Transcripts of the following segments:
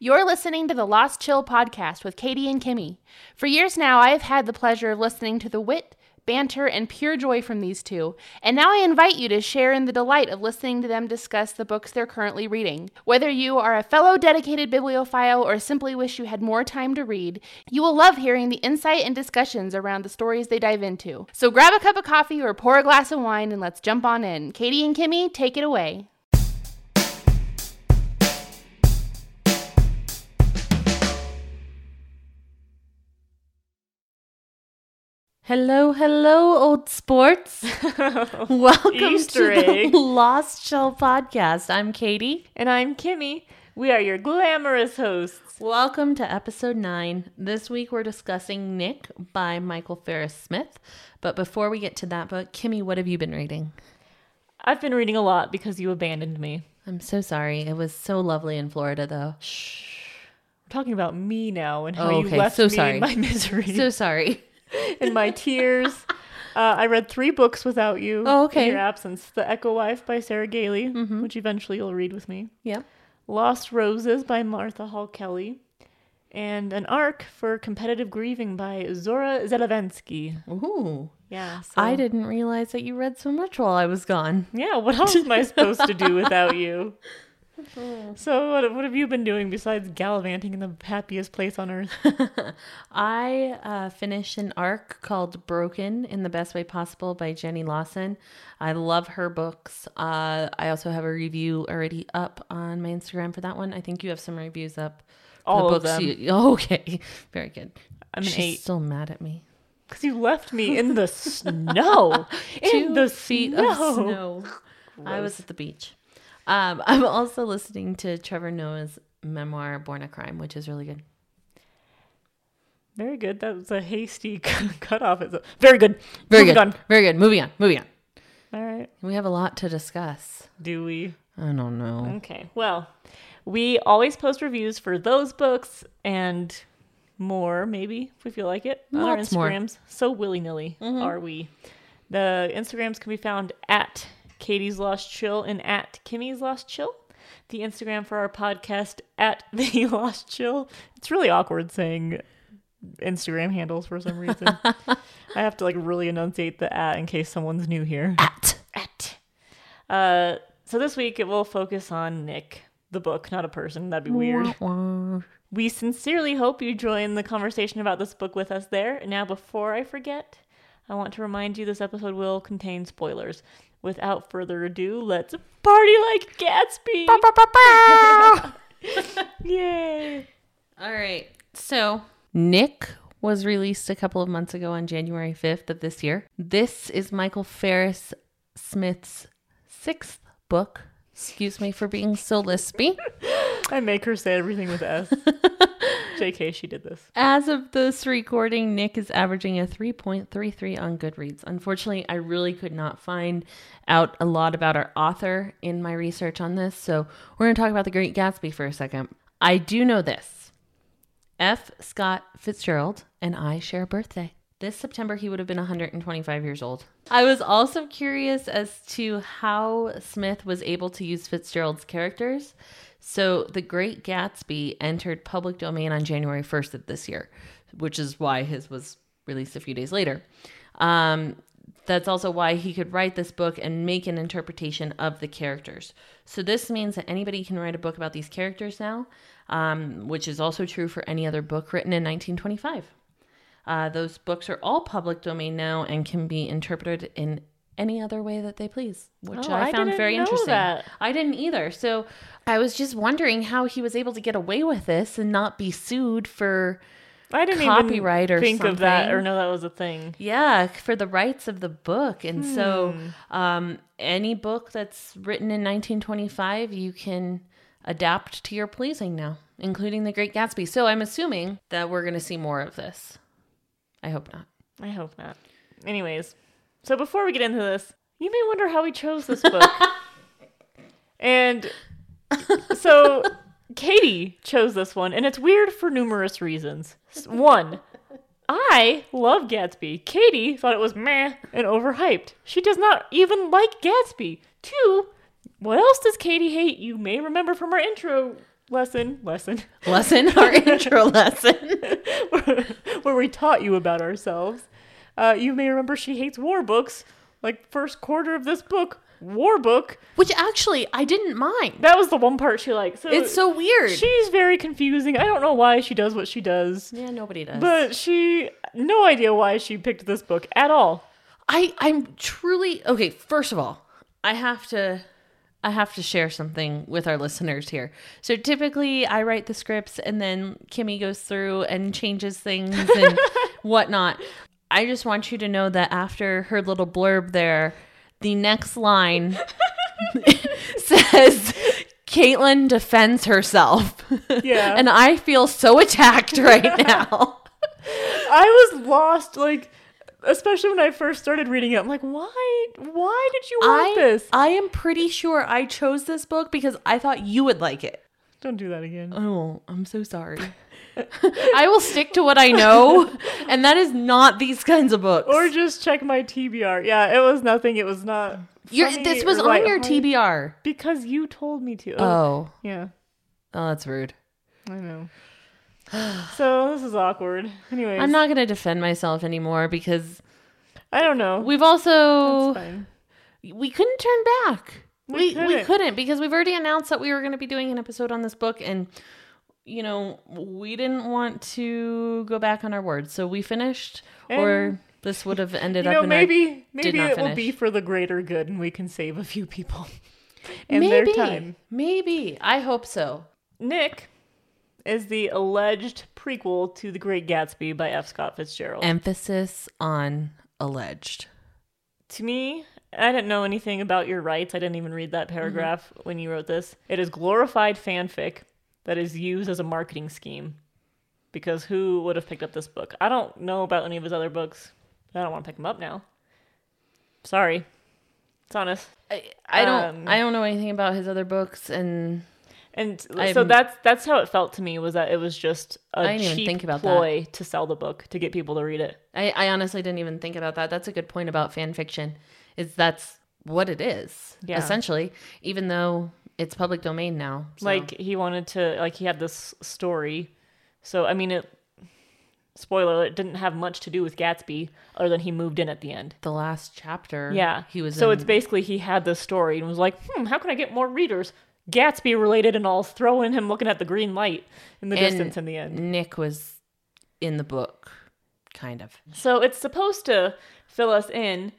You're listening to the Lost Chill podcast with Katie and Kimmy. For years now, I have had the pleasure of listening to the wit, banter, and pure joy from these two, and now I invite you to share in the delight of listening to them discuss the books they're currently reading. Whether you are a fellow dedicated bibliophile or simply wish you had more time to read, you will love hearing the insight and discussions around the stories they dive into. So grab a cup of coffee or pour a glass of wine and let's jump on in. Katie and Kimmy, take it away. Hello, hello, old sports. Welcome Easter to egg. the Lost Chill podcast. I'm Katie. And I'm Kimmy. We are your glamorous hosts. Welcome to episode nine. This week we're discussing Nick by Michael Farris Smith. But before we get to that book, Kimmy, what have you been reading? I've been reading a lot because you abandoned me. I'm so sorry. It was so lovely in Florida, though. Shh. We're talking about me now and how Oh, you okay. left So me sorry. in my misery So sorry. and my tears. Uh, I read three books without you. Oh, okay. Mm-hmm. In your absence: The Echo Wife by Sarah Gailey, which eventually you'll read with me. Yep. Lost Roses by Martha Hall Kelly, and An Arc for Competitive Grieving by Zora Zelavensky. Ooh. Yeah. So, I didn't realize that you read so much while I was gone. Yeah. What else am I supposed to do without you? So what, what have you been doing besides gallivanting in the happiest place on earth? I uh, finished an arc called Broken in the Best Way Possible by Jenny Lawson. I love her books. Uh, I also have a review already up on my Instagram for that one. I think you have some reviews up. All the of them. you- okay, very good. I'm She's eight. still mad at me. Because you left me in the snow. in Two the feet snow. of snow. I was at the beach. Um, I'm also listening to Trevor Noah's memoir, Born a Crime, which is really good. Very good. That was a hasty cutoff. Very good. Very Moving good. on. Very good. Moving on. Moving on. All right. We have a lot to discuss. Do we? I don't know. Okay. Well, we always post reviews for those books and more, maybe, if we feel like it, on our Lots more. Instagrams. So willy nilly are we. The Instagrams can be found at Katie's Lost Chill and at Kimmy's Lost Chill. The Instagram for our podcast at The Lost Chill. It's really awkward saying Instagram handles for some reason. I have to like really enunciate the at in case someone's new here. At. At. Uh, so this week it will focus on Nick, the book, not a person. That'd be weird. We sincerely hope you join the conversation about this book with us there. Now, before I forget, I want to remind you this episode will contain spoilers. Without further ado, let's party like Gatsby! Yay! All right. So, Nick was released a couple of months ago on January 5th of this year. This is Michael Farris Smith's sixth book. Excuse me for being so lispy. I make her say everything with S. JK, she did this. As of this recording, Nick is averaging a 3.33 on Goodreads. Unfortunately, I really could not find out a lot about our author in my research on this, so we're going to talk about The Great Gatsby for a second. I do know this F. Scott Fitzgerald and I share a birthday. This September, he would have been 125 years old. I was also curious as to how Smith was able to use Fitzgerald's characters. So, The Great Gatsby entered public domain on January 1st of this year, which is why his was released a few days later. Um, that's also why he could write this book and make an interpretation of the characters. So, this means that anybody can write a book about these characters now, um, which is also true for any other book written in 1925. Uh, those books are all public domain now and can be interpreted in any other way that they please, which Oh, I, found very interesting. that. I didn't either. So I was just wondering how he was able to get away with this and not be sued for, I didn't Copyright or even think of that or know that was a thing. yeah, for the rights of the book. And so Hmm. um, any book that's written in 1925, you can adapt to your pleasing now, including The Great Gatsby. So I'm assuming that we're going to see more of this. I hope not. I hope not. Anyways, so before we get into this, you may wonder how we chose this book. and so Katie chose this one, and it's weird for numerous reasons. One, I love Gatsby. Katie thought it was meh and overhyped. She does not even like Gatsby. Two, what else does Katie hate? You may remember from our intro lesson, lesson, lesson, our intro lesson. where we taught you about ourselves. Uh, you may remember she hates war books. Like first quarter of this book, war book. Which actually I didn't mind. That was the one part she liked. So It's so weird. she's very confusing. I don't know why she does what she does, yeah, nobody does. but she no idea why she picked this book at all. I I'm truly okay. First of all, I have to I have to share something with our listeners here. So typically, I write the scripts and then Kimmy goes through and changes things and whatnot. I just want you to know that after her little blurb there, the next line says. Caitlin defends herself. Yeah. and I feel so attacked right now. I was lost, like especially when I first started reading it. I'm like, why? Why did you want I, this? I am pretty sure I chose this book because I thought you would like it. Don't do that again. Oh, I'm so sorry. I will stick to what I know, and that is not these kinds of books. Or just check my TBR. Yeah, it was nothing. It was not. Your- this was on your. TBR. because you told me to. Oh, yeah, oh, that's rude. I know. So this is awkward. Anyways, I'm not gonna defend myself anymore because I don't know. we've also fine. we couldn't turn back. We We we couldn't. couldn't because we've already announced that we were going to be doing an episode on this book, and you know we didn't want to go back on our word, so we finished, or this would have ended You up know, in maybe maybe it will be for the greater good, and we can save a few people and maybe, their time. maybe I hope so. Nick is the alleged prequel to The Great Gatsby by F. Scott Fitzgerald. Emphasis on alleged. to me, I didn't know anything about your rights. I didn't even read that Mm-hmm. paragraph when you wrote this. It is glorified fanfic that is used as a marketing scheme. Because who would have picked up this book? I don't know about any of his other books. I don't want to pick them up now. Sorry. It's honest. I, I don't Um, I don't know anything about his other books, and And I'm- so that's that's how it felt to me was that it was just a I didn't even cheap think about that. ploy to sell the book to get people to read it. I, I honestly didn't even think about that. That's a good point about fan fiction. Is that's what it is Yeah. essentially, even though it's public domain now. so- Like he wanted to like he had this story. So I mean it spoiler it didn't have much to do with Gatsby other than he moved in at the end. the last chapter. Yeah. he was. So in- it's basically he had this story and was like, "Hmm, how can I get more readers?" Gatsby related and all throw in him looking at the green light in the And distance in the end. Nick was in the book, kind of. So it's supposed to fill us in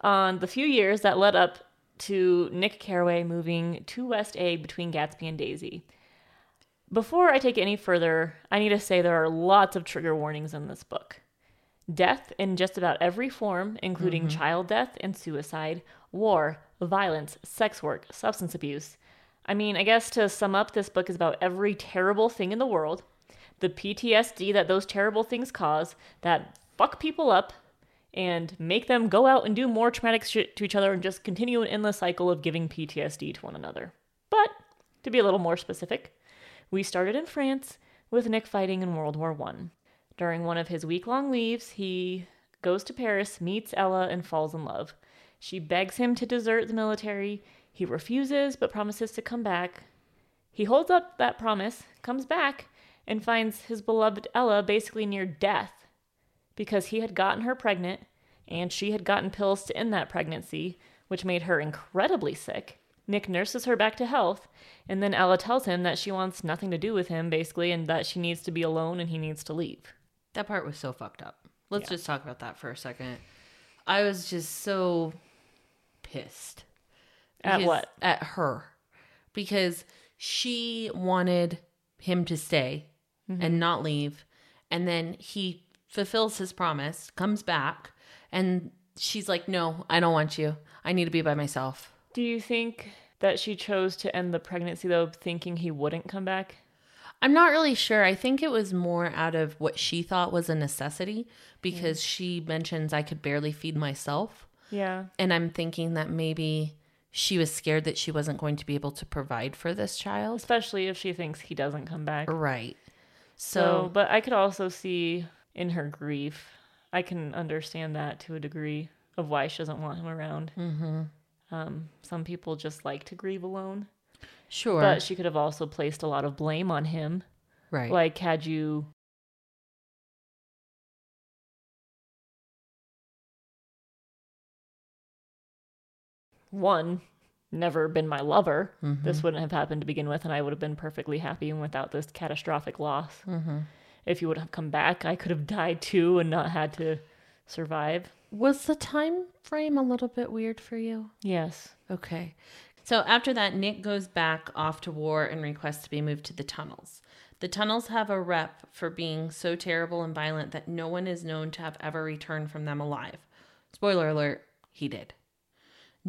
on the few years that led up to Nick Carraway moving to West Egg between Gatsby and Daisy. Before I take it any further, I need to say there are lots of trigger warnings in this book. Death in just about every form, including mm-hmm. child death and suicide, war, violence, sex work, substance abuse. I mean, I guess to sum up, this book is about every terrible thing in the world, the PTSD that those terrible things cause that fuck people up and make them go out and do more traumatic shit to each other and just continue an endless cycle of giving PTSD to one another. But to be a little more specific, we started in France with Nick fighting in World War One. During one of his week long leaves, he goes to Paris, meets Ella, and falls in love. She begs him to desert the military. He refuses, but promises to come back. He holds up that promise, comes back, and finds his beloved Ella basically near death because he had gotten her pregnant and she had gotten pills to end that pregnancy, which made her incredibly sick. Nick nurses her back to health, and then Ella tells him that she wants nothing to do with him, basically, and that she needs to be alone and he needs to leave. That part was so fucked up. Let's Yeah. just talk about that for a second. I was just so pissed. At Because- what? At her. Because she wanted him to stay Mm-hmm. and not leave. And then he fulfills his promise, comes back, and she's like, No, I don't want you. I need to be by myself. Do you think that she chose to end the pregnancy, though, thinking he wouldn't come back? I'm not really sure. I think it was more out of what she thought was a necessity because she mentions I could barely feed myself. Yeah. And I'm thinking that maybe she was scared that she wasn't going to be able to provide for this child. Especially if she thinks he doesn't come back. Right. So, So, but I could also see in her grief, I can understand that to a degree of why she doesn't want him around. hmm Um, some people just like to grieve alone. Sure. But she could have also placed a lot of blame on him. right. Like, had you. One, never been my lover. Mm-hmm. This wouldn't have happened to begin with, and I would have been perfectly happy without this catastrophic loss. mm-hmm. If you would have come back, I could have died too and not had to survive. Was the time frame a little bit weird for you? Yes. Okay. So after that, Nick goes back off to war and requests to be moved to the tunnels. The tunnels have a rep for being so terrible and violent that no one is known to have ever returned from them alive. Spoiler alert, he did.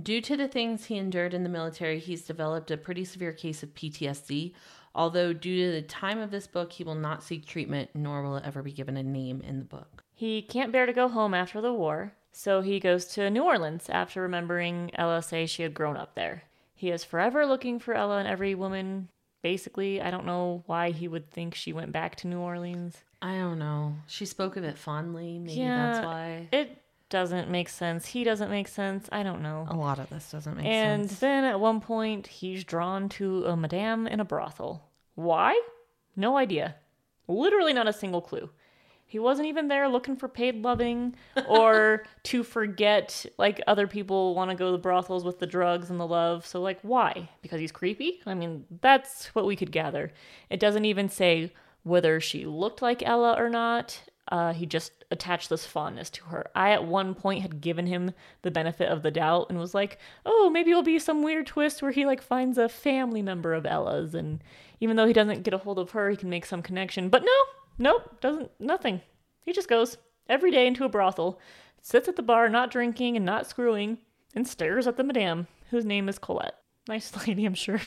Due to the things he endured in the military, he's developed a pretty severe case of PTSD. Although, due to the time of this book, he will not seek treatment, nor will it ever be given a name in the book. He can't bear to go home after the war, so he goes to New Orleans after remembering Ella say she had grown up there. He is forever looking for Ella and every woman. Basically, I don't know why he would think she went back to New Orleans. I don't know. She spoke of it fondly. Maybe Yeah. that's why. It doesn't make sense. He doesn't make sense. I don't know. A lot of this doesn't make and sense. And then at one point, he's drawn to a madame in a brothel. Why? No idea. Literally not a single clue. He wasn't even there looking for paid loving or to forget like other people want to go to the brothels with the drugs and the love. So like why? Because he's creepy? I mean, that's what we could gather. It doesn't even say whether she looked like Ella or not. Uh, he just attached this fondness to her. I at one point had given him the benefit of the doubt and was like, "Oh, maybe it'll be some weird twist where he like finds a family member of Ella's and even though he doesn't get a hold of her, he can make some connection." But no, nope, doesn't nothing. He just goes every day into a brothel, sits at the bar not drinking and not screwing, and stares at the madame, whose name is Colette. Nice lady, I'm sure.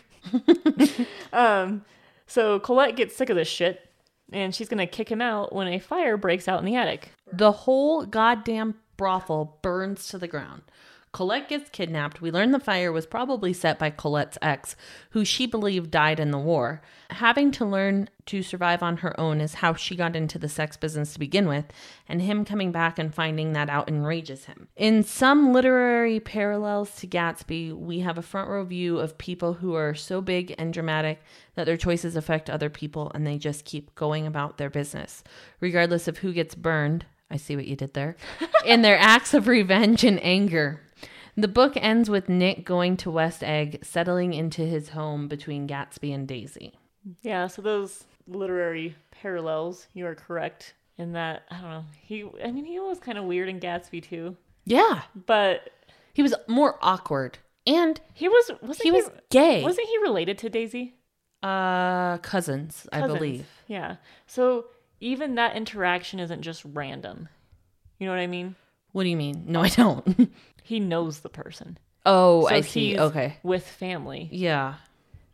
um, so Colette gets sick of this shit, and she's gonna kick him out when a fire breaks out in the attic. The whole goddamn brothel burns to the ground. Colette gets kidnapped. We learn the fire was probably set by Colette's ex, who she believed died in the war. Having to learn to survive on her own is how she got into the sex business to begin with, and him coming back and finding that out enrages him. In some literary parallels to Gatsby, we have a front row view of people who are so big and dramatic that their choices affect other people and they just keep going about their business, regardless of who gets burned. I see what you did there. in their acts of revenge and anger. The book ends with Nick going to West Egg, settling into his home between Gatsby and Daisy. Yeah, so those literary parallels, you are correct in that. I don't know. He, I mean, he was kind of weird in Gatsby too, Yeah, but he was more awkward and he was wasn't he was gay. wasn't he related to Daisy? uh cousins, I believe. Yeah. So even that interaction isn't just random. You know what I mean? What do you mean? No, I don't. He knows the person. oh, So I see. he's Okay. With family, Yeah.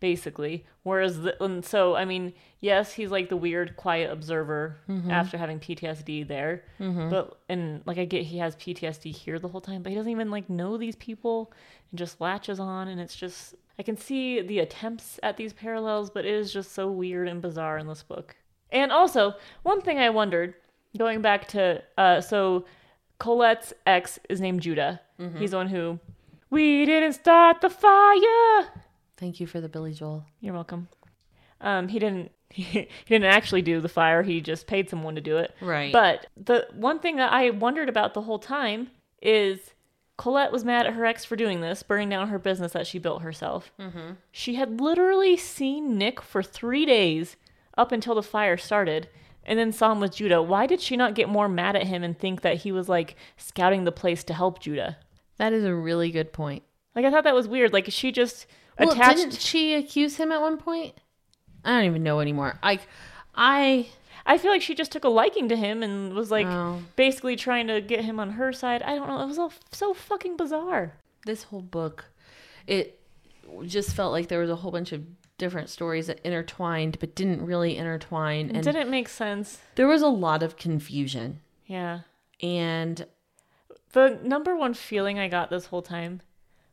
basically. Whereas, the, and so I mean, yes, he's like the weird, quiet observer Mm-hmm. after having PTSD there. But and like I get he has PTSD here the whole time, but he doesn't even like know these people and just latches on, and it's just I can see the attempts at these parallels, but it is just so weird and bizarre in this book. And also, one thing I wondered, going back to uh, so Colette's ex is named Judah. Mm-hmm. He's the one who we didn't start the fire. Thank you for the Billy Joel. You're welcome. Um, he didn't. He, didn't actually do the fire. He just paid someone to do it. Right. But the one thing that I wondered about the whole time is Colette was mad at her ex for doing this, burning down her business that she built herself. Mm-hmm. She had literally seen Nick for three days up until the fire started, and then saw him with Judah. Why did she not get more mad at him and think that he was like scouting the place to help Judah? that is a really good point. Like I thought that was weird. Like she just Well, attached. didn't she accuse him at one point? I don't even know anymore. I I I feel like she just took a liking to him and was like Oh. basically trying to get him on her side. I don't know. It was all so fucking bizarre. this whole book it just felt like there was a whole bunch of different stories that intertwined but didn't really intertwine It and didn't make sense. there was a lot of confusion Yeah. and The number one feeling I got this whole time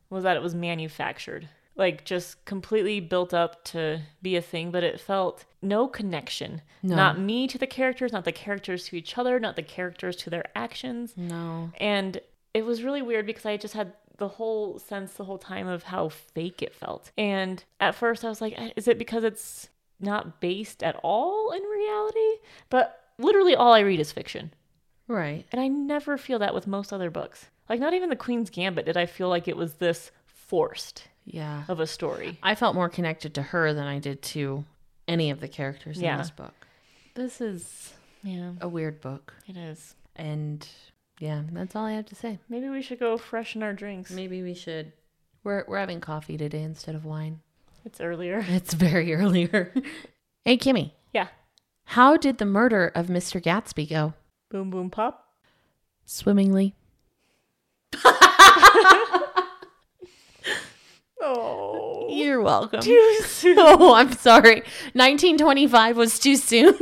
was that it was manufactured. Like just completely built up to be a thing, but it felt no connection. No. Not me to the characters, not the characters to each other, not the characters to their actions. no And it was really weird because I just had the whole sense the whole time of how fake it felt. And at first I was like, eh, is it because it's not based at all in reality? But literally all I read is fiction. Right. And I never feel that with most other books. Like not even the Queen's Gambit did I feel like it was this forced Yeah. of a story. I felt more connected to her than I did to any of the characters Yeah. in this book. This is Yeah, a weird book. it is. And yeah, that's all I have to say. Maybe we should go freshen our drinks. Maybe we should. We're, we're having coffee today instead of wine. It's earlier. It's very earlier. hey, Kimmy. Yeah. How did the murder of Mr. Gatsby go? Boom boom pop. Swimmingly. Oh. You're welcome. Too soon. Oh, I'm sorry. 1925 was too soon.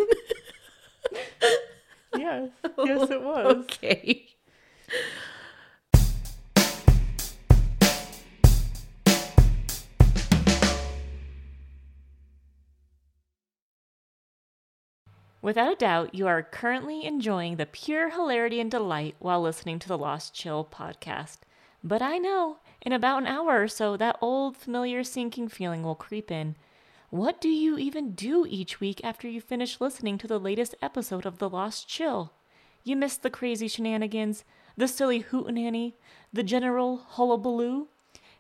Yes. Yes, it was. okay. Without a doubt, you are currently enjoying the pure hilarity and delight while listening to the Lost Chill podcast. But I know, in about an hour or so, that old familiar sinking feeling will creep in. What do you even do each week after you finish listening to the latest episode of The Lost Chill? You missed the crazy shenanigans, the silly hootenanny, the general hullabaloo?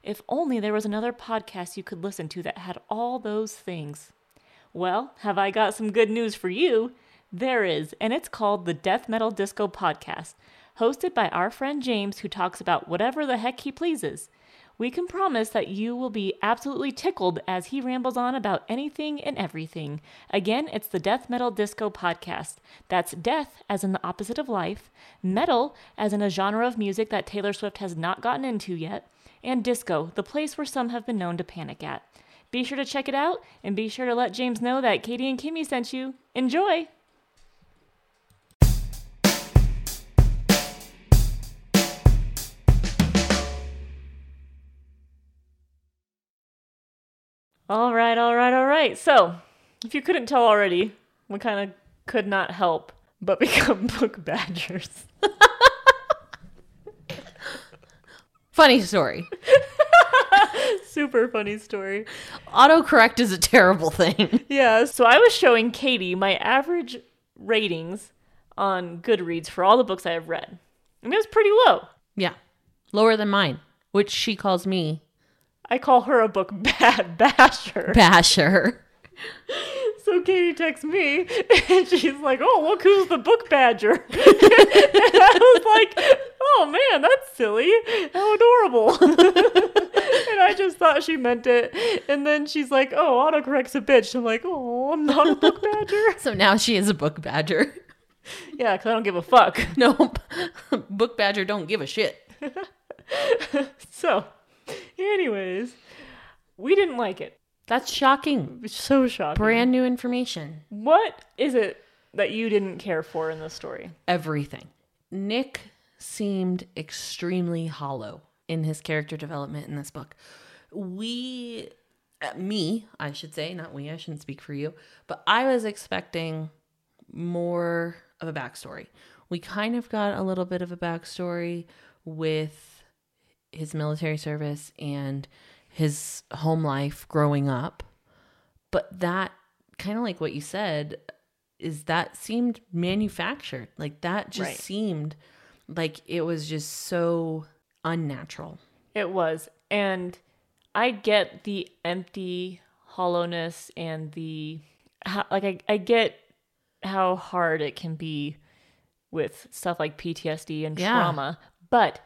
If only there was another podcast you could listen to that had all those things. Well, have I got some good news for you? There is, and it's called the Death Metal Disco Podcast, hosted by our friend James, who talks about whatever the heck he pleases. We can promise that you will be absolutely tickled as he rambles on about anything and everything. Again, it's the Death Metal Disco Podcast. That's death as in the opposite of life, metal as in a genre of music that Taylor Swift has not gotten into yet, and disco, the place where some have been known to panic at. Be sure to check it out and be sure to let James know that Katie and Kimmy sent you. Enjoy! All right, all right, all right. So, if you couldn't tell already, we kind of could not help but become book badgers. Funny story. Super funny story. Autocorrect is a terrible thing. Yeah, so I was showing Katie my average ratings on Goodreads for all the books I have read. And it was pretty low. Yeah. Lower than mine, which she calls me I call her a book bad basher. Basher. So Katie texts me and she's like, Oh, look who's the book badger. and I was like, Oh man, that's silly. How adorable. and I just thought she meant it. And then she's like, Oh, autocorrect's a bitch. I'm like, Oh, I'm not a book badger. So now she is a book badger. yeah, because I don't give a fuck. Nope. book badger don't give a shit. So, anyways, we didn't like it. That's shocking. It's so shocking. Brand new information. What is it that you didn't care for in this story? Everything. Nick seemed extremely hollow in his character development in this book. We, uh, me, I should say, not we, I shouldn't speak for you, but I was expecting more of a backstory. We kind of got a little bit of a backstory with his military service and his home life growing up. But that kind of like what you said is that seemed manufactured. Like that just Right. seemed like it was just so unnatural. It was. And I get the empty hollowness and the how, like I, I get how hard it can be with stuff like PTSD and Yeah. trauma, but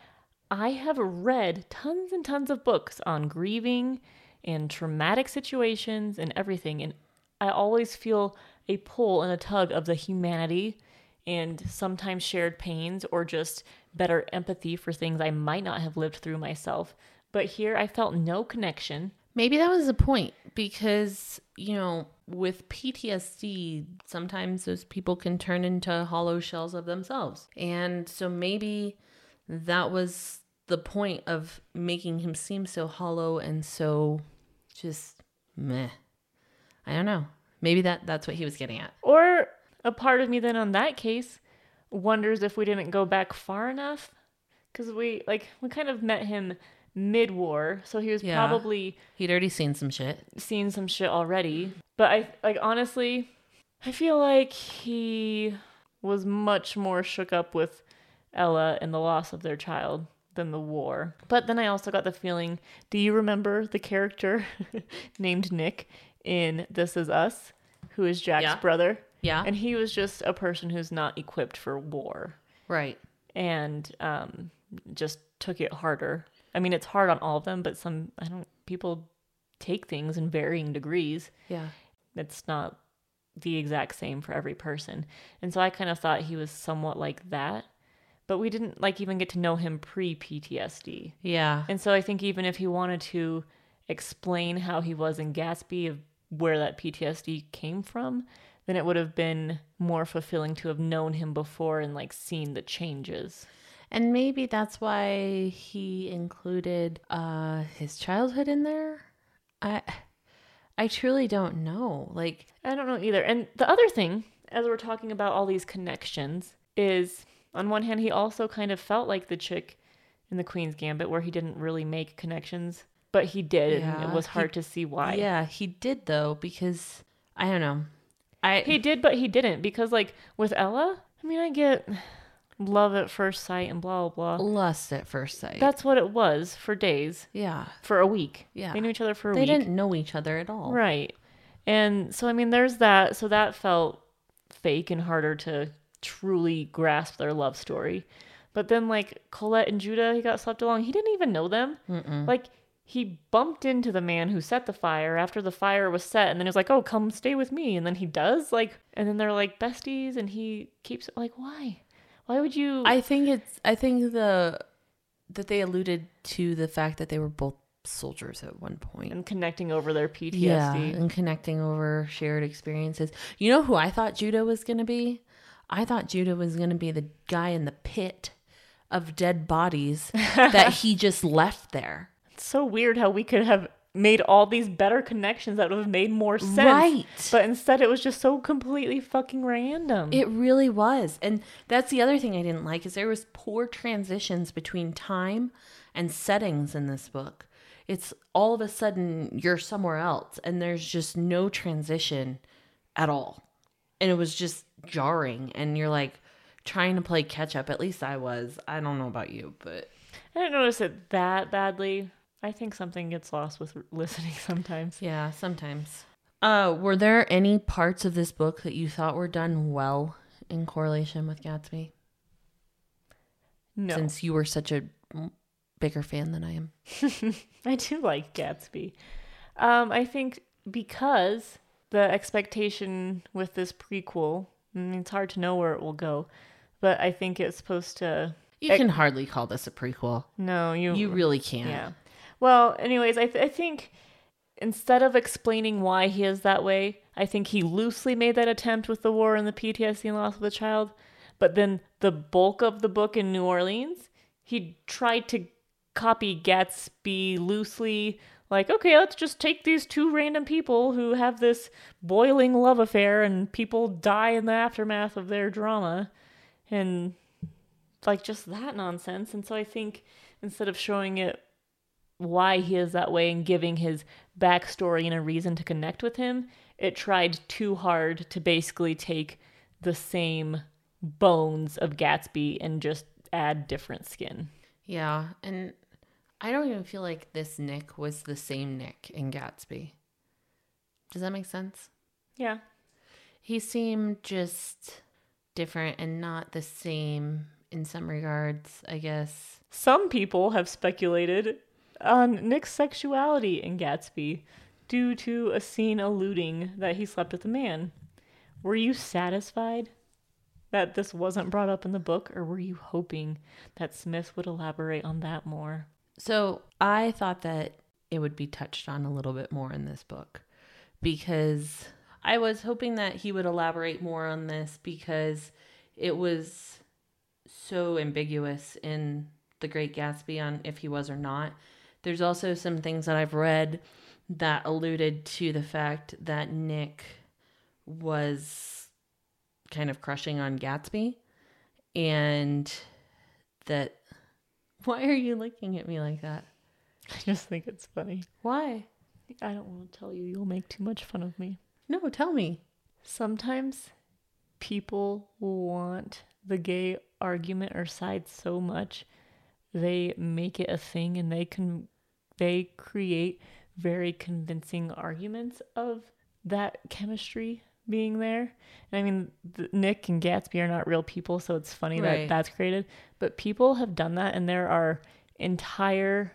I have read tons and tons of books on grieving and traumatic situations and everything and I always feel a pull and a tug of the humanity and sometimes shared pains or just better empathy for things I might not have lived through myself. But here I felt no connection. Maybe that was the point because, you know, with PTSD, sometimes those people can turn into hollow shells of themselves. And so maybe that was the point of making him seem so hollow and so just meh. I don't know. Maybe that that's what he was getting at. Or a part of me then on that case wonders if we didn't go back far enough because we like we kind of met him mid-war, so he was Yeah. probably He'd already seen some shit. seen some shit already. But I like honestly, I feel like he was much more shook up with Ella and the loss of their child than the war. But then I also got the feeling, do you remember the character named Nick in This Is Us, who is Jack's Yeah. brother? Yeah. And he was just a person who's not equipped for war right. and um, just took it harder. I mean, it's hard on all of them, but some I don't people take things in varying degrees. Yeah. It's not the exact same for every person, and so I kind of thought he was somewhat like that. But we didn't like even get to know him pre PTSD, Yeah. and so I think even if he wanted to explain how he was in Gatsby of where that PTSD came from, then it would have been more fulfilling to have known him before and like seen the changes. And maybe that's why he included uh his childhood in there. I I truly don't know. Like I don't know either. And the other thing, as we're talking about all these connections, is on one hand, he also kind of felt like the chick in the Queen's Gambit, where he didn't really make connections, but he did, and it was he- hard to see why. yeah, he did though because I don't know. I He did, but he didn't, because, like, with Ella, I mean, I get love at first sight and blah, blah, blah. lust at first sight. That's what it was for days, yeah. for a week. Yeah. They knew each other for a They week. They didn't know each other at all. Right. And so, I mean, there's that. So that felt fake and harder to truly grasp their love story. But then, like, Colette and Judah, he got swept along. He didn't even know them. Mm-mm. Like, he bumped into the man who set the fire after the fire was set. And then he was like, oh, come stay with me. And then he does. Like, and then they're like besties. And he keeps, like, why? Why would you? I think it's I think the that they alluded to the fact that they were both soldiers at one and connecting over their PTSD. Yeah, and connecting over shared experiences. You know who I thought Judah was going to be? I thought Judah was going to be the guy in the pit of dead bodies that he just left there. It's so weird how we could have made all these better connections that would have made more sense. Right. But instead, it was just so completely fucking random. It really was. And that's the other thing I didn't like is there was poor transitions between time and settings in this book. It's all of a sudden you're somewhere else and there's just no transition at all. And it was just jarring and you're like trying to play catch up. At least I was. I don't know about you, but I didn't notice it that badly. I think something gets lost with listening sometimes. yeah, sometimes. Uh were there any parts of this book that you thought were done well in correlation with Gatsby? No, Since you were such a bigger fan than I am. I do like Gatsby. Um, I think because the expectation with this prequel, Mm, it's hard to know where it will go, but I think it's supposed to. You can hardly call this a prequel. No, you. You really can't. Yeah. Well, anyways, I, th- I think instead of explaining why he is that way, I think he loosely made that attempt with the war and the PTSD and loss of the child. But then the bulk of the book in New Orleans, he tried to copy Gatsby loosely. Like, okay, let's just take these two random people who have this boiling love affair and people die in the aftermath of their drama. And like just that nonsense. And so I think instead of showing it why he is that way and giving his backstory and a reason to connect with him, it tried too hard to basically take the same bones of Gatsby and just add different skin. Yeah. And I don't even feel like this Nick was the same Nick in Gatsby. Does that make sense? Yeah. He seemed just different and not the same in some regards, I guess. Some people have speculated on Nick's sexuality in Gatsby due to a scene alluding that he slept with a man. Were you satisfied that this wasn't brought up in the book, or were you hoping that Smith would elaborate on that more? So I thought that it would be touched on a little bit more in this book because I was hoping that he would elaborate more on this because it was so ambiguous in The Great Gatsby on if he was or not. There's also some things that I've read that alluded to the fact that Nick was kind of crushing on Gatsby and that Why are you looking at me like that? I just think it's funny. Why? I don't want to tell you. You'll make too much fun of me. No, tell me. Sometimes people want the gay argument or side so much they make it a thing and they can they create very convincing arguments of that chemistry being there. And I mean, th- Nick and Gatsby are not real people, so it's funny Right. that that's created. But people have done that, and there are entire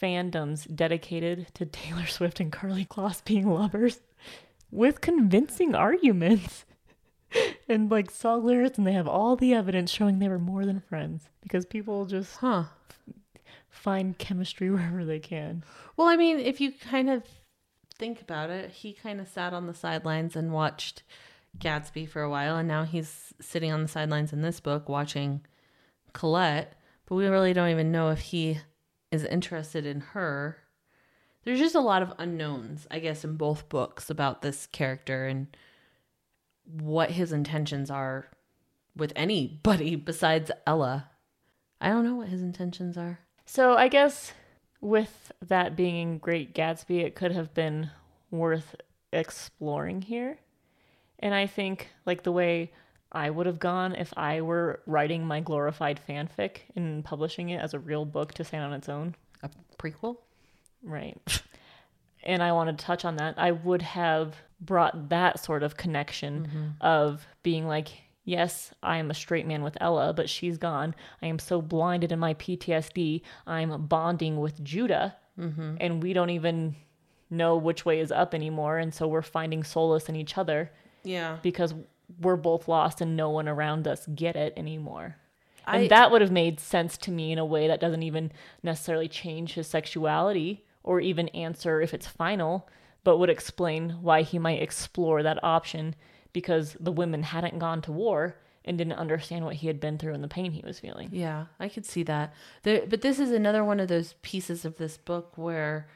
fandoms dedicated to Taylor Swift and Karlie Kloss being lovers with convincing arguments. and like song lyrics, and they have all the evidence showing they were more than friends because people just Huh. find chemistry wherever they can. Well, I mean, if you kind of think about it, he kind of sat on the sidelines and watched Gatsby for a while, and now he's sitting on the sidelines in this book watching Colette, but we really don't even know if he is interested in her. There's just a lot of unknowns, I guess, in both books about this character and what his intentions are with anybody besides Ella. I don't know what his intentions are. So I guess with that being in Great Gatsby, it could have been worth exploring here. And I think like the way I would have gone if I were writing my glorified fanfic and publishing it as a real book to stand on its own. A prequel? Right. And I want to touch on that. I would have brought that sort of connection mm-hmm. of being like, yes, I am a straight man with Ella, but she's gone. I am so blinded in my PTSD. I'm bonding with Judah, mm-hmm. and we don't even know which way is up anymore. And so we're finding solace in each other Yeah. because we're both lost and no one around us get it anymore. And that would have made sense to me in a way that doesn't even necessarily change his sexuality or even answer if it's final, but would explain why he might explore that option because the women hadn't gone to war and didn't understand what he had been through and the pain he was feeling. Yeah, I could see that. There, but this is another one of those pieces of this book where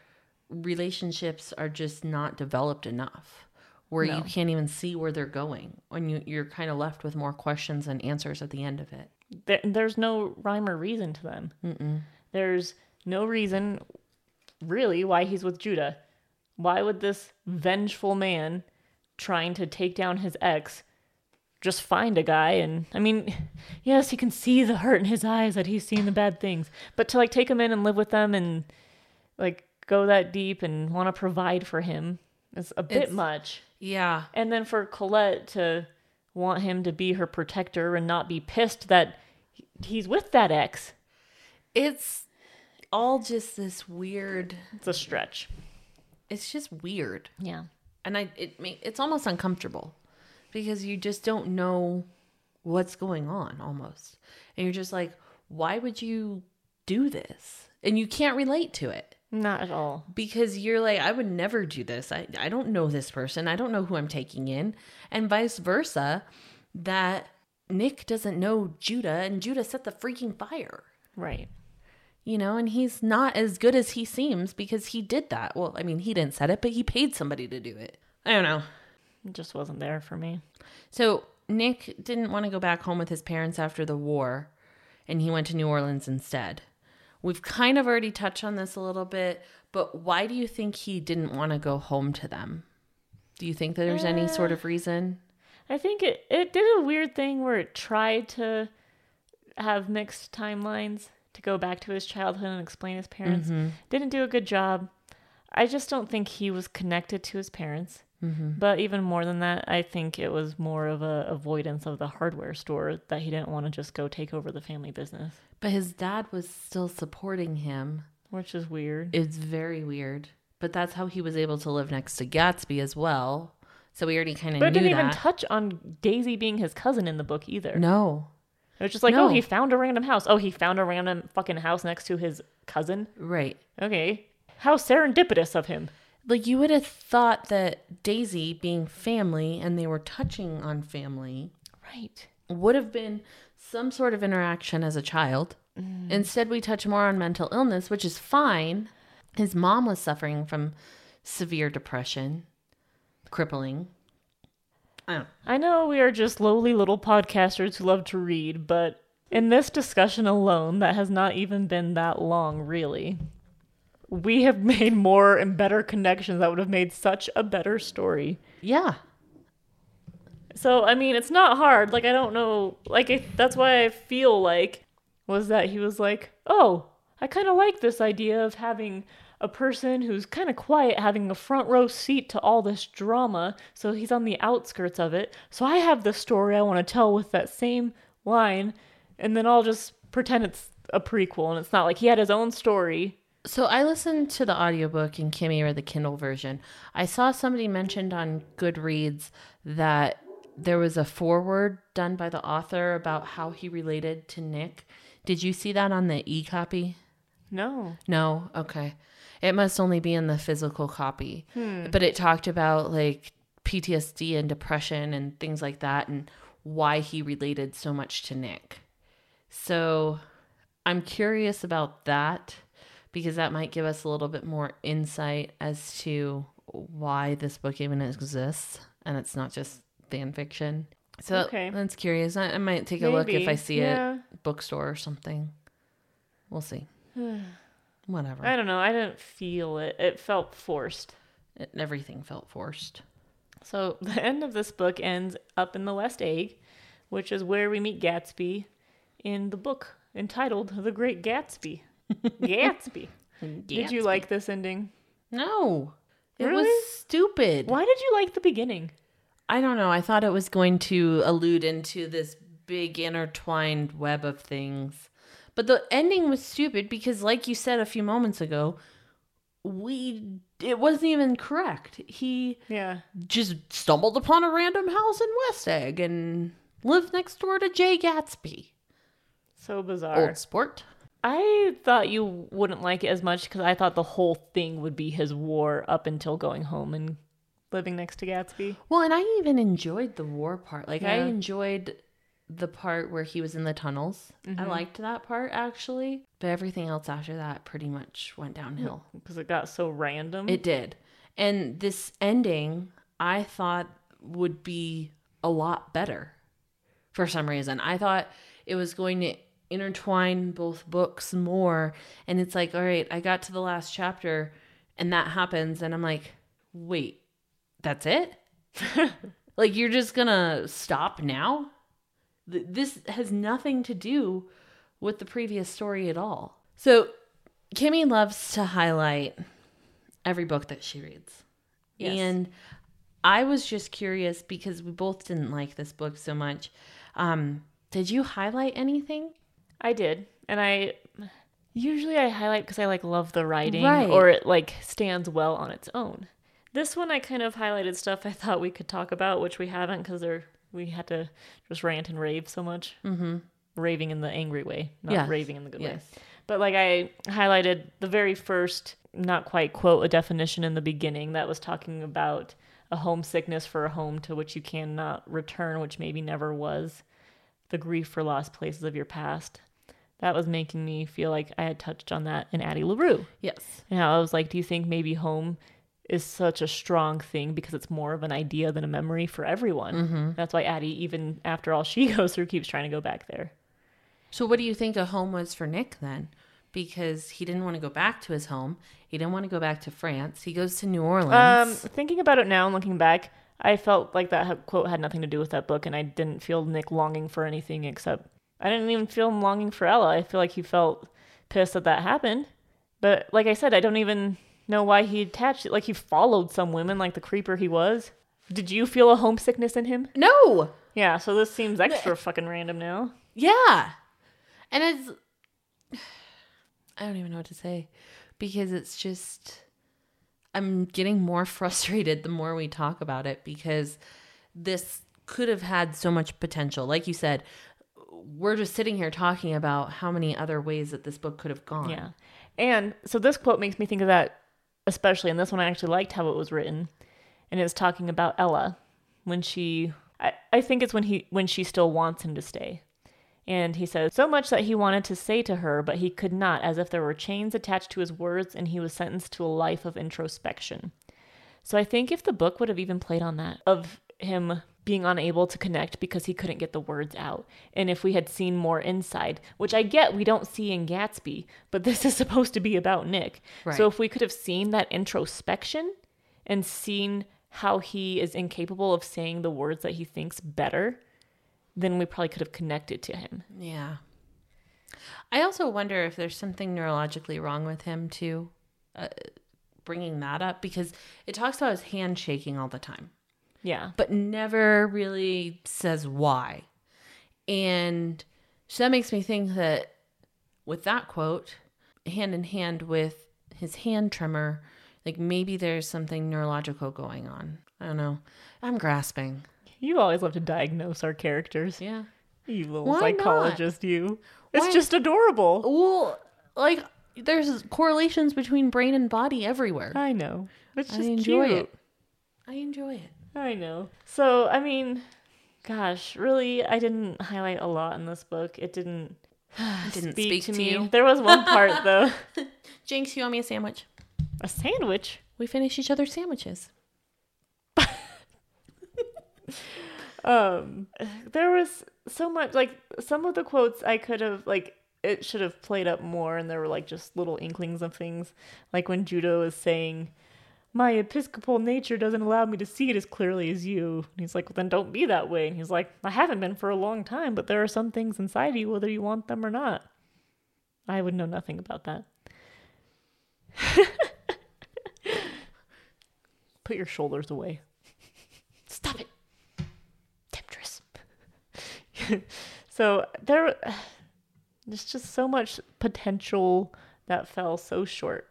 relationships are just not developed enough, where you can't even see where they're going, and you, you're kind of left with more questions than answers at the end of it. There, there's no rhyme or reason to them. Mm-mm. There's no reason, really, why he's with Judah. Why would this vengeful man trying to take down his ex just find a guy? And I mean, yes, he can see the hurt in his eyes that he's seen the bad things, but to like take him in and live with them and like go that deep and want to provide for him is a bit It's- much. Yeah, And then for Colette to want him to be her protector and not be pissed that he's with that ex, it's all just this weird. it's a stretch. It's just weird, Yeah. And I it it's almost uncomfortable because you just don't know what's going on almost, and you're just like, why would you do this? And you can't relate to it. Not at all. because you're like i would never do this I, I don't know this person i don't know who i'm taking in and vice versa that nick doesn't know judah and judah set the freaking fire Right. You know and he's not as good as he seems because he did that. Well i mean he didn't set it but he paid somebody to do it. I don't know. It just wasn't there for me. so nick didn't want to go back home with his parents after the war and he went to new orleans instead. We've kind of already touched on this a little bit but why do you think he didn't want to go home to them? Do you think that there's any sort of uh, reason? I think it, it did a weird thing where it tried to have mixed timelines to go back to his childhood and explain his parents. Mm-hmm. Didn't do a good job. I just don't think he was connected to his parents. Mm-hmm. But even more than that, I think it was more of a avoidance of the hardware store that he didn't want to just go take over the family business, but his dad was still supporting him which is weird. it's very weird but that's how he was able to live next to gatsby as well so we already kind of But it didn't that even touch on Daisy being his cousin in the book either. no It was just like, oh, No. oh, he found a random house. Oh, he found a random fucking house next to his cousin. right Okay. How serendipitous of him. like you would have thought that Daisy being family and they were touching on family Right. would have been some sort of interaction as a child. Mm. Instead, we touch more on mental illness, which is fine. His mom was suffering from severe depression, crippling. I I know we are just lowly little podcasters who love to read, but in this discussion alone, that has not even been that long, really, we have made more and better connections that would have made such a better story. Yeah. So, I mean, it's not hard. Like, I don't know. Like, I, that's why I feel like was that he was like, oh, I kind of like this idea of having a person who's kind of quiet having a front row seat to all this drama. So he's on the outskirts of it. So I have the story I want to tell with that same line. And then I'll just pretend it's a prequel and it's not like he had his own story. So I listened to the audiobook and Kimmy read the Kindle version. I saw somebody mentioned on Goodreads that there was a foreword done by the author about how he related to Nick. Did you see that on the e copy? No. No, okay. It must only be in the physical copy. Hmm. But it talked about like PTSD and depression and things like that and why he related so much to Nick. So I'm curious about that because that might give us a little bit more insight as to why this book even exists and it's not just fan fiction. So Okay. that's curious. I, I might take a look if I see Yeah. it bookstore or something. We'll see. Whatever. I don't know. I didn't feel it. It felt forced. It, everything felt forced. So the end of this book ends up in the West Egg, which is where we meet Gatsby in the book entitled The Great Gatsby. Gatsby. Did you like this ending? No. It Really? was stupid. Why did you like the beginning? I don't know. I thought it was going to allude into this big intertwined web of things. But the ending was stupid because like you said a few moments ago, we it wasn't even correct. He Yeah. just stumbled upon a random house in West Egg and lived next door to Jay Gatsby. So bizarre. Old sport. I thought you wouldn't like it as much because I thought the whole thing would be his war up until going home and living next to Gatsby. Well, and I even enjoyed the war part. Like I enjoyed the part where he was in the tunnels. I mm-hmm. liked that part actually, but everything else after that pretty much went downhill. Because it got so random. It did. And this ending I thought would be a lot better for some reason. I thought it was going to intertwine both books more and it's like, all right, I got to the last chapter and that happens and I'm like, "Wait, that's it?" like you're just going to stop now? Th- This has nothing to do with the previous story at all. So, Kimmy loves to highlight every book that she reads. Yes. And I was just curious because we both didn't like this book so much. Um, did you highlight anything? I did, and I usually I highlight because I like love the writing Right. or it like stands well on its own. This one I kind of highlighted stuff I thought we could talk about, which we haven't because they're we had to just rant and rave so much. Mm-hmm. Raving in the angry way, not Yes. raving in the good way. But like I highlighted the very first, not quite quote a definition in the beginning that was talking about a homesickness for a home to which you cannot return, which maybe never was, the grief for lost places of your past. That was making me feel like I had touched on that in Addie LaRue. Yes. And I was like, do you think maybe home is such a strong thing because it's more of an idea than a memory for everyone? That's why Addie, even after all she goes through, keeps trying to go back there. So, what do you think a home was for Nick then? Because he didn't want to go back to his home. He didn't want to go back to France. He goes to New Orleans. Um, thinking about it now and looking back, I felt like that quote had nothing to do with that book, and I didn't feel Nick longing for anything except I didn't even feel him longing for Ella. I feel like he felt pissed that that happened, but like I said, I don't even know why he attached it. Like he followed some women, like the creeper he was. Did you feel a homesickness in him? no. Yeah, so this seems extra fucking random now. Yeah. And it's I don't even know what to say because it's just I'm getting more frustrated the more we talk about it because this could have had so much potential. Like you said, we're just sitting here talking about how many other ways that this book could have gone. Yeah. And so this quote makes me think of that, especially in this one. I actually liked how it was written. And it's talking about Ella when she, I, I think it's when he, when she still wants him to stay. And he says, so much that he wanted to say to her, but he could not, as if there were chains attached to his words and he was sentenced to a life of introspection. So I think if the book would have even played on that, of him being unable to connect because he couldn't get the words out. And if we had seen more inside, which I get we don't see in Gatsby, but this is supposed to be about Nick. Right. So if we could have seen that introspection and seen how he is incapable of saying the words that he thinks better, then we probably could have connected to him. Yeah. I also wonder if there's something neurologically wrong with him too. Uh, bringing that up because it talks about his hand shaking all the time, Yeah. but never really says why. And so that makes me think that with that quote, hand in hand with his hand tremor, like maybe there's something neurological going on. I don't know. I'm grasping. You always love to diagnose our characters. Yeah. You little Why not? psychologist, you. It's Why- just adorable. Well, like there's correlations between brain and body everywhere. I know. It's I just enjoy cute. it. I enjoy it. I know. So, I mean, gosh, really, I didn't highlight a lot in this book. It didn't It didn't speak, speak, to, me. you. There was one part though. Jinx, you owe me a sandwich. A sandwich. We finish each other's sandwiches. Um, there was so much like some of the quotes I could have like it should have played up more, and there were like just little inklings of things, like when Judo is saying. My episcopal nature doesn't allow me to see it as clearly as you. And he's like, well, then don't be that way. And he's like, I haven't been for a long time, but there are some things inside you, whether you want them or not. I would know nothing about that. Put your shoulders away. Stop it. Temptress. so there there's just so much potential that fell so short.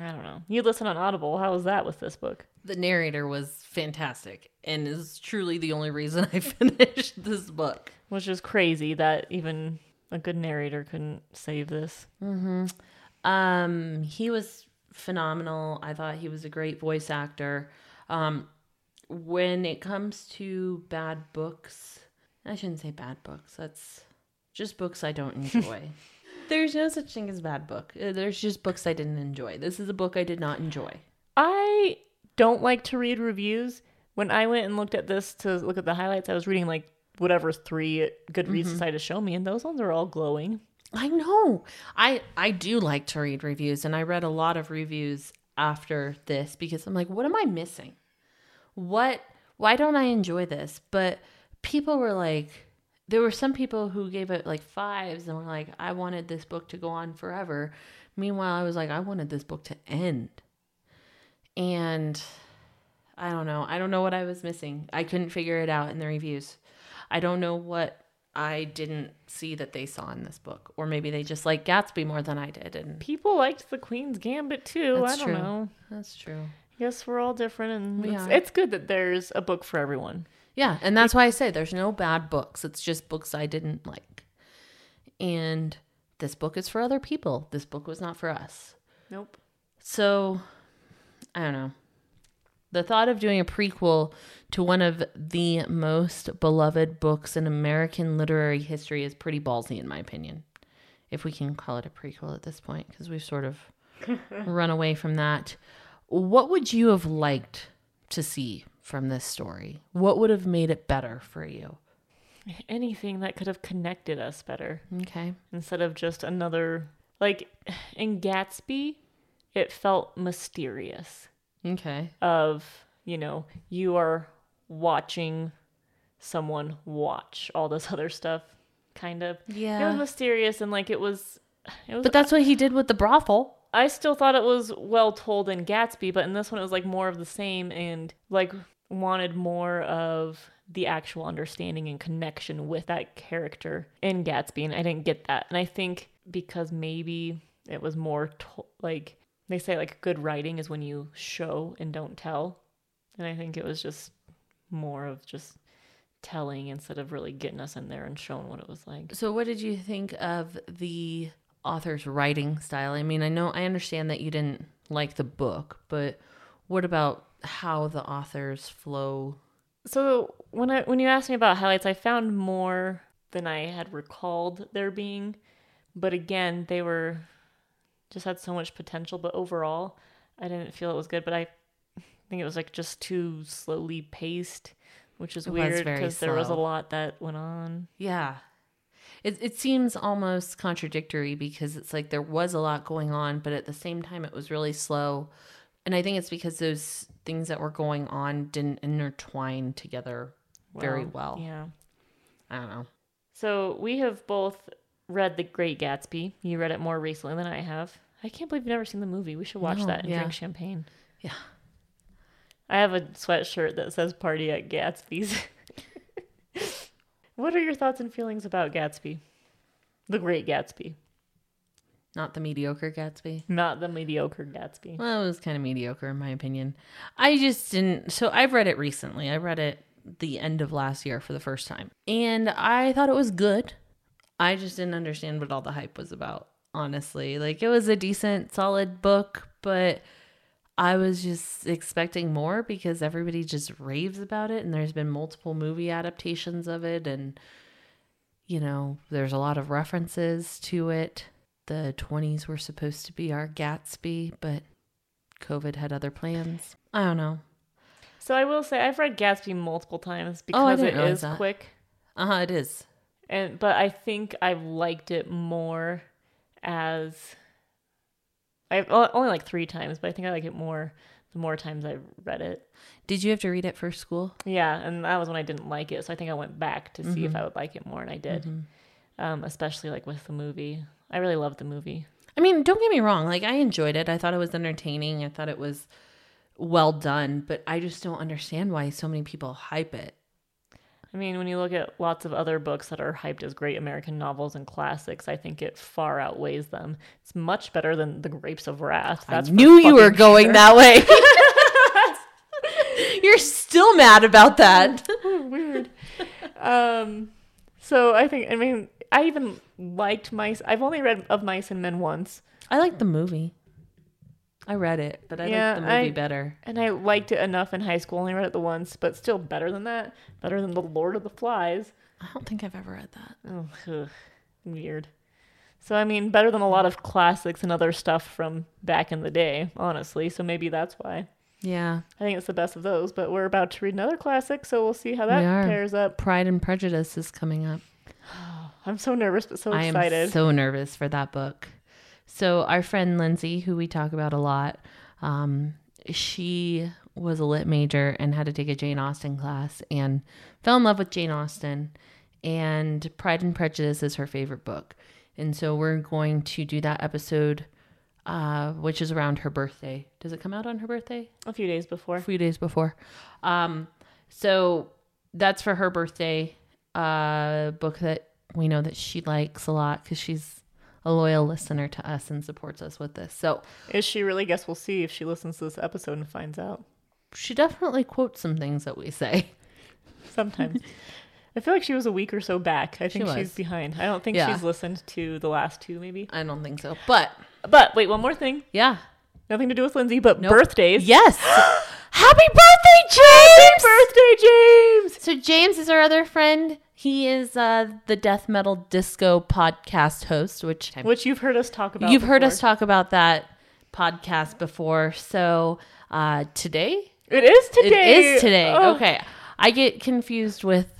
I don't know. You listen on Audible. How was that with this book? The narrator was fantastic and is truly the only reason I finished this book. Which is crazy that even a good narrator couldn't save this. Mm-hmm. Um, he was phenomenal. I thought he was a great voice actor. Um, when it comes to bad books, I shouldn't say bad books. That's just books I don't enjoy. There's no such thing as bad book. Uh, There's just books I didn't enjoy. This is a book I did not enjoy. I don't like to read reviews. When I went and looked at this to look at the highlights, I was reading like whatever three Goodreads decided to show me, and those ones are all glowing. I know. I I do like to read reviews and I read a lot of reviews after this because I'm like, what am I missing? What why don't I enjoy this? But people were like there were some people who gave it like fives and were like, I wanted this book to go on forever. Meanwhile, I was like, I wanted this book to end. And I don't know. I don't know what I was missing. I couldn't figure it out in the reviews. I don't know what I didn't see that they saw in this book. Or maybe they just like Gatsby more than I did. And People liked the Queen's Gambit too. I don't true. know. that's true. Yes, we're all different, and it's, it's good that there's a book for everyone. Yeah. And that's why I say there's no bad books. It's just books I didn't like. And this book is for other people. This book was not for us. Nope. So, I don't know. The thought of doing a prequel to one of the most beloved books in American literary history is pretty ballsy, in my opinion. If we can call it a prequel at this point, because we've sort of run away from that. What would you have liked to see from this story? What would have made it better for you? Anything that could have connected us better Okay. instead of just another. Like in Gatsby, it felt mysterious. Okay. Of, you know, you are watching someone watch all this other stuff, kind of. Yeah. It was mysterious and like it was. It was But that's what he did with the brothel. I still thought it was well told in Gatsby, but in this one it was like more of the same and like wanted more of the actual understanding and connection with that character in Gatsby, and I didn't get that. And I think because maybe it was more to- like they say like good writing is when you show and don't tell, and I think it was just more of just telling instead of really getting us in there and showing what it was like. So, what did you think of the author's writing style? I mean, I know I understand that you didn't like the book, but what about how the authors flow? So when I when you asked me about highlights, I found more than I had recalled there being, but again, they were just had so much potential. But overall, I didn't feel it was good. But I think it was like just too slowly paced, which is It weird because there was a lot that went on. Yeah. It, it seems almost contradictory because it's like there was a lot going on, but at the same time, it was really slow. And I think it's because those things that were going on didn't intertwine together very well. Yeah. I don't know. So we have both read The Great Gatsby. You read it more recently than I have. I can't believe you've never seen the movie. We should watch No, that and yeah. drink champagne. Yeah. I have a sweatshirt that says "Party at Gatsby's." what are your thoughts and feelings about Gatsby? The Great Gatsby, Not the mediocre Gatsby. not the mediocre Gatsby. Well, it was kind of mediocre in my opinion. I just didn't. So I've read it recently. I read it the end of last year for the first time, and I thought it was good. I just didn't understand what all the hype was about. Honestly, like it was a decent, solid book, but I was just expecting more because everybody just raves about it, and there's been multiple movie adaptations of it, and you know, there's a lot of references to it. The 20s were supposed to be our Gatsby, but COVID had other plans. I don't know. So I will say I've read Gatsby multiple times Oh, because didn't it is that. quick. Uh huh, it is. and but I think I've liked it more as I've only like three times, but I think I like it more the more times I've read it. Did you have to read it for school? Yeah, and that was when I didn't like it, so I think I went back to see if Mhm. I would like it more, and I did. Mhm. Um, especially like with the movie, I really loved the movie. I mean, don't get me wrong. Like, I enjoyed it. I thought it was entertaining. I thought it was well done, but I just don't understand why so many people hype it. I mean, when you look at lots of other books that are hyped as great American novels and classics, I think it far outweighs them. It's much better than The Grapes of Wrath. That's I knew you were going sure. that way. You're still mad about that. weird. um, so I think I mean I even liked mice. I've only read of Mice and Men once, I liked the movie. I read it, but I Yeah, like the movie I- better. and I liked it enough in high school. Only read it the once, but still better than that. Better than the Lord of the Flies. I don't think I've ever read that. Oh, ugh, weird. So I mean, better than a lot of classics and other stuff from back in the day, honestly. So maybe that's why. Yeah. I think it's the best of those. But we're about to read another classic, so we'll see how that pairs up. Pride and Prejudice is coming up. I'm so nervous, but so excited. I am so nervous for that book. So our friend Lindsay, who we talk about a lot, um, she was a lit major and had to take a Jane Austen class and fell in love with Jane Austen. And Pride and Prejudice is her favorite book. And so we're going to do that episode, uh, which is around her birthday. Does it come out on her birthday? a few days before. a few days before. Um, so that's for her birthday. Uh, book that we know that she likes a lot because she's a loyal listener to us and supports us with this. So Is she really? Guess we'll see if she listens to this episode and finds out. she definitely quotes some things that we say. Sometimes. I feel like she was a week or so back. I think was. she's behind. I don't think Yeah. she's listened to the last two, maybe. I don't think so, but But wait, one more thing. yeah, Nothing to do with Lindsay, but Nope. birthdays. yes. Happy birthday, James! Happy birthday, James! So James is our other friend. He is uh, the death metal disco podcast host, which Which you've heard us talk about. You've heard us talk about that podcast before. So uh, today, It is today. it is today. Oh, Okay, I get confused with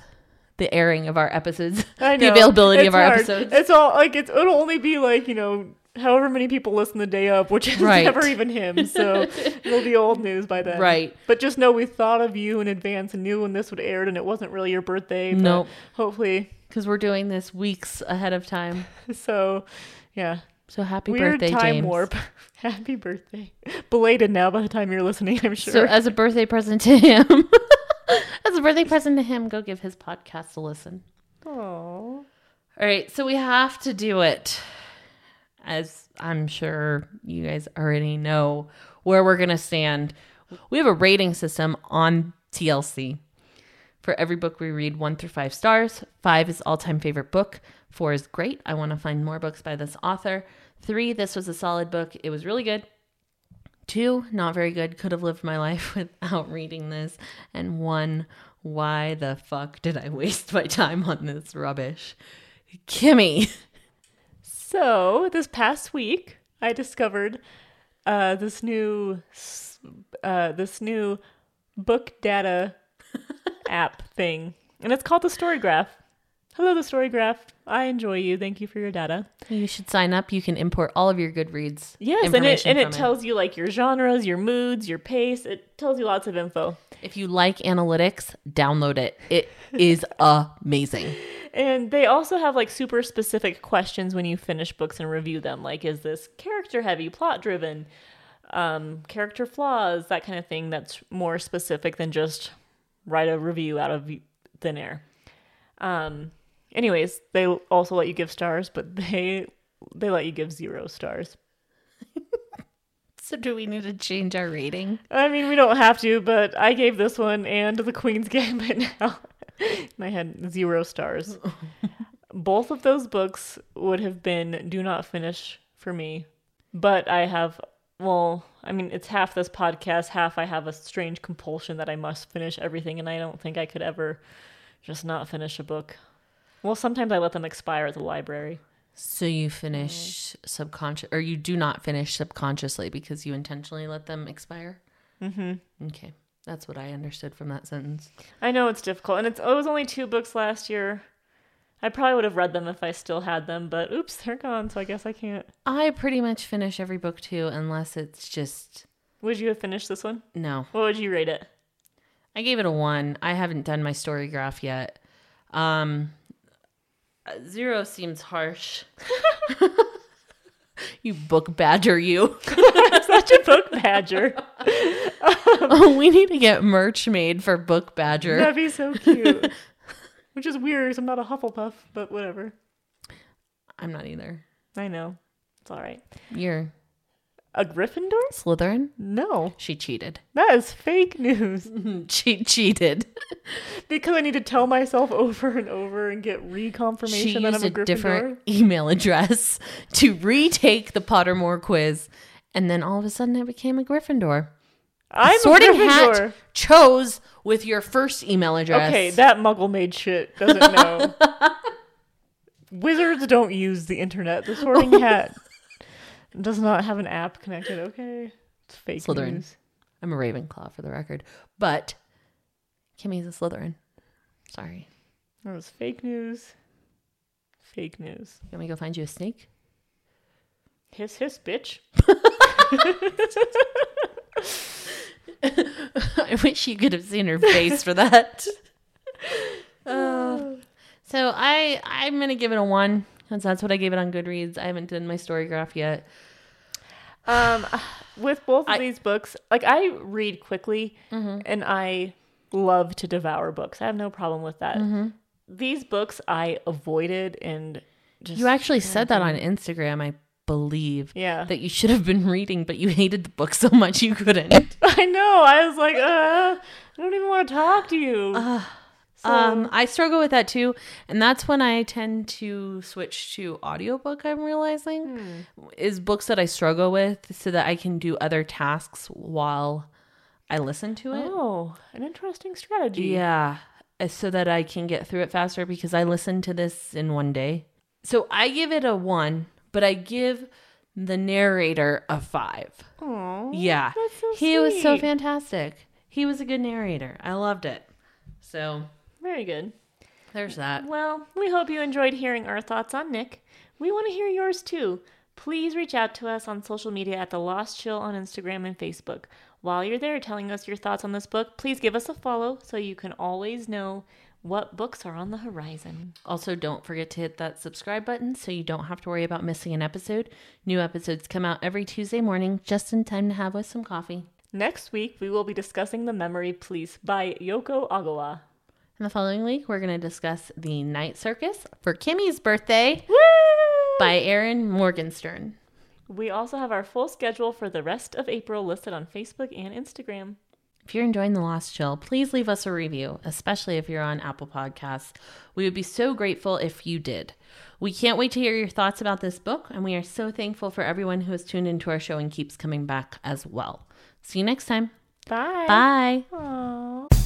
the airing of our episodes, I the availability It's of our hard. episodes. It's all like it's, it'll only be like you know however many people listen the day up, which is Right. never even him. So it'll be old news by then. Right. But just know we thought of you in advance and knew when this would air, and it wasn't really your birthday. No. Nope. Hopefully, Because we're doing this weeks ahead of time. so yeah. So happy Weird birthday, time James! warp. Happy birthday. Belated now by the time you're listening, I'm sure. So as a birthday present to him, as a birthday present to him, go give his podcast a listen. Aww. All right, so we have to do it. As I'm sure you guys already know where we're going to stand. We have a rating system on TLC. For every book we read, one through five stars. Five is all time favorite book. Four is great. I want to find more books by this author. Three, this was a solid book. It was really good. Two, not very good. Could have lived my life without reading this. And one, why the fuck did I waste my time on this rubbish? Kimmy. So this past week, I discovered uh, this new uh, this new book data app thing, and it's called the Storygraph. Hello, the Storygraph. I enjoy you. Thank you for your data. You should sign up. You can import all of your Goodreads. Yes, and it and it from tells you like your genres, your moods, your pace. It tells you lots of info. If you like analytics, download it. It is amazing. And they also have like super specific questions when you finish books and review them. Like, is this character heavy, plot driven, um, character flaws, that kind of thing that's more specific than just write a review out of thin air. Um, anyways, they also let you give stars, but they they let you give zero stars. So do we need to change our rating? I mean, we don't have to, but I gave this one and The Queen's Gambit now. and I had zero stars. Both of those books would have been do not finish for me, but I have, well, I mean, it's half this podcast, half I have a strange compulsion that I must finish everything, and I don't think I could ever just not finish a book. Well, sometimes I let them expire at the library. So you finish subconscious, or you do not finish subconsciously because you intentionally let them expire. Mm-hmm. Okay, that's what I understood from that sentence. I know it's difficult, and it's it was only two books last year. I probably would have read them if I still had them, but oops, they're gone, so I guess I can't. I pretty much finish every book too, unless it's just Would you have finished this one? no. What would you rate it? I gave it a one. I haven't done my story graph yet. Um, zero seems harsh. you book badger, you. Such a book badger. oh, we need to get merch made for book badger. That'd be so cute. Which is weird I'm not a Hufflepuff, but whatever. I'm not either. I know. It's all right. You're A Gryffindor? Slytherin. No. She cheated. That is fake news. She cheated. because I need to tell myself over and over and get She reconfirmation that used I'm a a Gryffindor. different email address to retake the Pottermore quiz, and then all of a sudden I became a Gryffindor. I'm Sorting a Gryffindor. Hat chose with your first email address. Okay, that muggle made shit doesn't know. Wizards don't use the internet. The sorting hat does not have an app connected. Okay, it's fake Slytherin. news. I'm a Ravenclaw for the record, but Kimmy's a Slytherin. Sorry. That was fake news. Fake news. You want me to go find you a snake? Hiss hiss, bitch. I wish you could have seen her face for that. Uh, so I I'm gonna give it a one because that's what I gave it on Goodreads. I haven't done my story graph yet. Um, with both of I- these books, like I read quickly Mm-hmm. and I love to devour books. I have no problem with that. Mm-hmm. These books I avoided and just You actually said that on Instagram, I believe. yeah. That you should have been reading, but you hated the book so much you couldn't. I know. I was like, uh, I don't even want to talk to you. So- Um, I struggle with that too, and that's when I tend to switch to audiobook. I'm realizing is books that I struggle with, so that I can do other tasks while I listen to it. oh, an interesting strategy. Yeah, so that I can get through it faster because I listened to this in one day. So I give it a one, but I give the narrator a five. Aw, Yeah, that's so he was so fantastic. He was a good narrator. I loved it. So Very good. there's that. Well, we hope you enjoyed hearing our thoughts on Nick. We want to hear yours too. Please reach out to us on social media at The Lost Chill on Instagram and Facebook. While you're there telling us your thoughts on this book, please give us a follow so you can always know what books are on the horizon. Also, don't forget to hit that subscribe button so you don't have to worry about missing an episode. New episodes come out every Tuesday morning, just in time to have with some coffee. Next week, we will be discussing The Memory Police by Yoko Ogawa. And the following week, we're going to discuss The Night Circus for Kimmy's birthday Woo! by Erin Morgenstern. We also have our full schedule for the rest of April listed on Facebook and Instagram. If you're enjoying The Lost Chill, please leave us a review, especially if you're on Apple Podcasts. We would be so grateful if you did. We can't wait to hear your thoughts about this book, and we are so thankful for everyone who has tuned into our show and keeps coming back as well. See you next time. Bye. Bye. Aww.